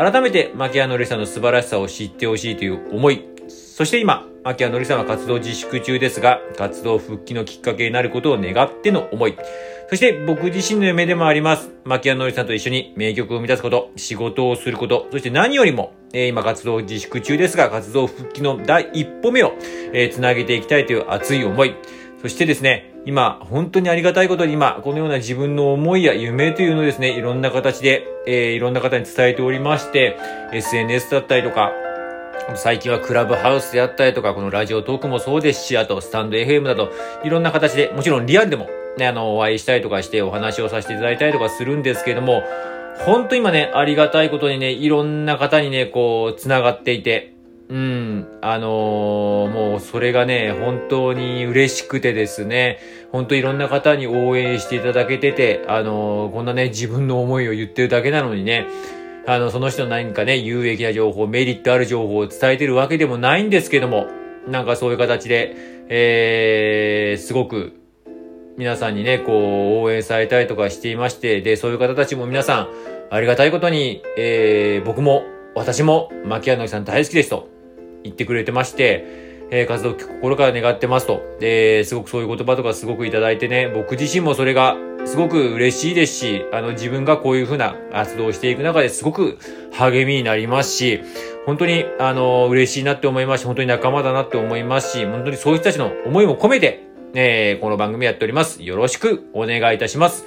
改めて、牧谷のりさんの素晴らしさを知ってほしいという思い。そして今、牧谷のりさんは活動自粛中ですが、活動復帰のきっかけになることを願っての思い。そして僕自身の夢でもあります。牧谷のりさんと一緒に名曲を生み出すこと、仕事をすること、そして何よりも、えー今活動自粛中ですが、活動復帰の第一歩目を、えーつなげていきたいという熱い思い。そしてですね、今、本当にありがたいことに今、このような自分の思いや夢というのをですね、いろんな形で、えーいろんな方に伝えておりまして、SNS だったりとか、最近はクラブハウスであったりとか、このラジオトークもそうですし、あとスタンド FM など、いろんな形で、もちろんリアルでも、ね、あの、お会いしたりとかしてお話をさせていただいたりとかするんですけれども、本当今ね、ありがたいことにね、いろんな方にね、こう、繋がっていて、うん、あのーもうそれがね、本当に嬉しくてですね、本当いろんな方に応援していただけてて、あのーこんなね、自分の思いを言ってるだけなのにね、あの、その人の何かね、有益な情報、メリットある情報を伝えてるわけでもないんですけども、なんかそういう形で、えー、すごく、皆さんにね、こう、応援されたりとかしていまして、で、そういう方たちも皆さん、ありがたいことに、えー、僕も、私も、牧谷のさん大好きですと。言ってくれてまして、えー、活動心から願ってますと。で、すごくそういう言葉とかすごくいただいてね、僕自身もそれがすごく嬉しいですし、あの、自分がこういうふうな活動をしていく中ですごく励みになりますし、本当に、あの、嬉しいなって思いますし、本当に仲間だなって思いますし、本当にそういう人たちの思いも込めて、えーこの番組やっております。よろしくお願いいたします。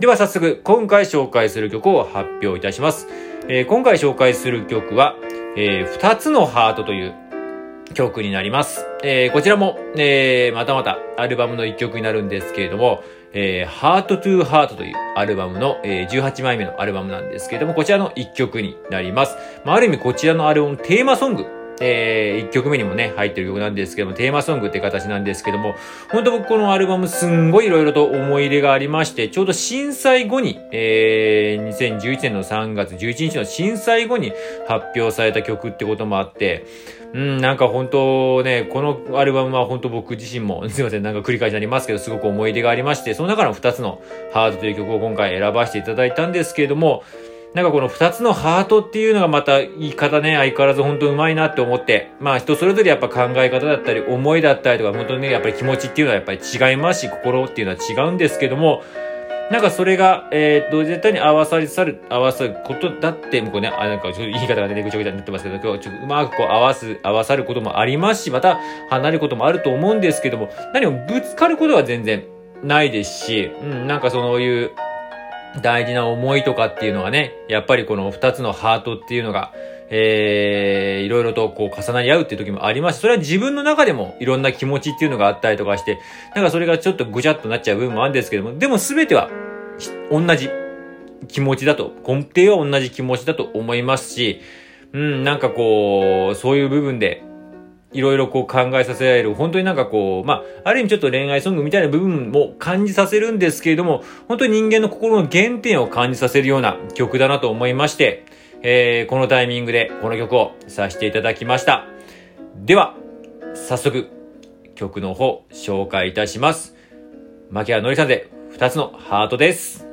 では早速、今回紹介する曲を発表いたします。えー今回紹介する曲は、えー二つのハートという曲になります。えーこちらも、えーまたまたアルバムの一曲になるんですけれども、えー、Heart to Heart というアルバムの、えー18枚目のアルバムなんですけれども、こちらの一曲になります。まあ、ある意味こちらのアルバムテーマソング、えー、一曲目にもね、入ってる曲なんですけども、テーマソングって形なんですけども、本当僕このアルバムすんごい色々と思い入れがありまして、ちょうど震災後に、えー、2011年の3月11日の震災後に発表された曲ってこともあって、うん、なんか本当ね、このアルバムは本当僕自身も、すいません、なんか繰り返しになりますけど、すごく思い出がありまして、その中の2つのハートという曲を今回選ばせていただいたんですけれども、なんかこの2つのハートっていうのがまた言い方ね、相変わらず本当うまいなって思って、まあ人それぞれやっぱ考え方だったり、思いだったりとか、本当にね、やっぱり気持ちっていうのはやっぱり違いますし、心っていうのは違うんですけども、なんかそれが、えーっと、絶対に合わさりさる、合わさることだって、向こうね、あ、なんかちょっと言い方がね、ぐちゃぐちゃになってますけど、今日ちょっとうまくこう合わす、合わさることもありますし、また離れることもあると思うんですけども、何もぶつかることは全然ないですし、うん、なんかそういう、大事な思いとかっていうのがね、やっぱりこの二つのハートっていうのが、えー、いろいろとこう重なり合うっていう時もあります。それは自分の中でもいろんな気持ちっていうのがあったりとかして、なんかそれがちょっとぐちゃっとなっちゃう部分もあるんですけども、でも全ては同じ気持ちだと、根底は同じ気持ちだと思いますし、うん、なんかこう、そういう部分で、いろいろこう考えさせられる、本当になんかこう、まあ、ある意味ちょっと恋愛ソングみたいな部分も感じさせるんですけれども、本当に人間の心の原点を感じさせるような曲だなと思いまして、えー、このタイミングでこの曲をさせていただきました。では、早速、曲の方、紹介いたします。牧原のりさんで、二つのハートです。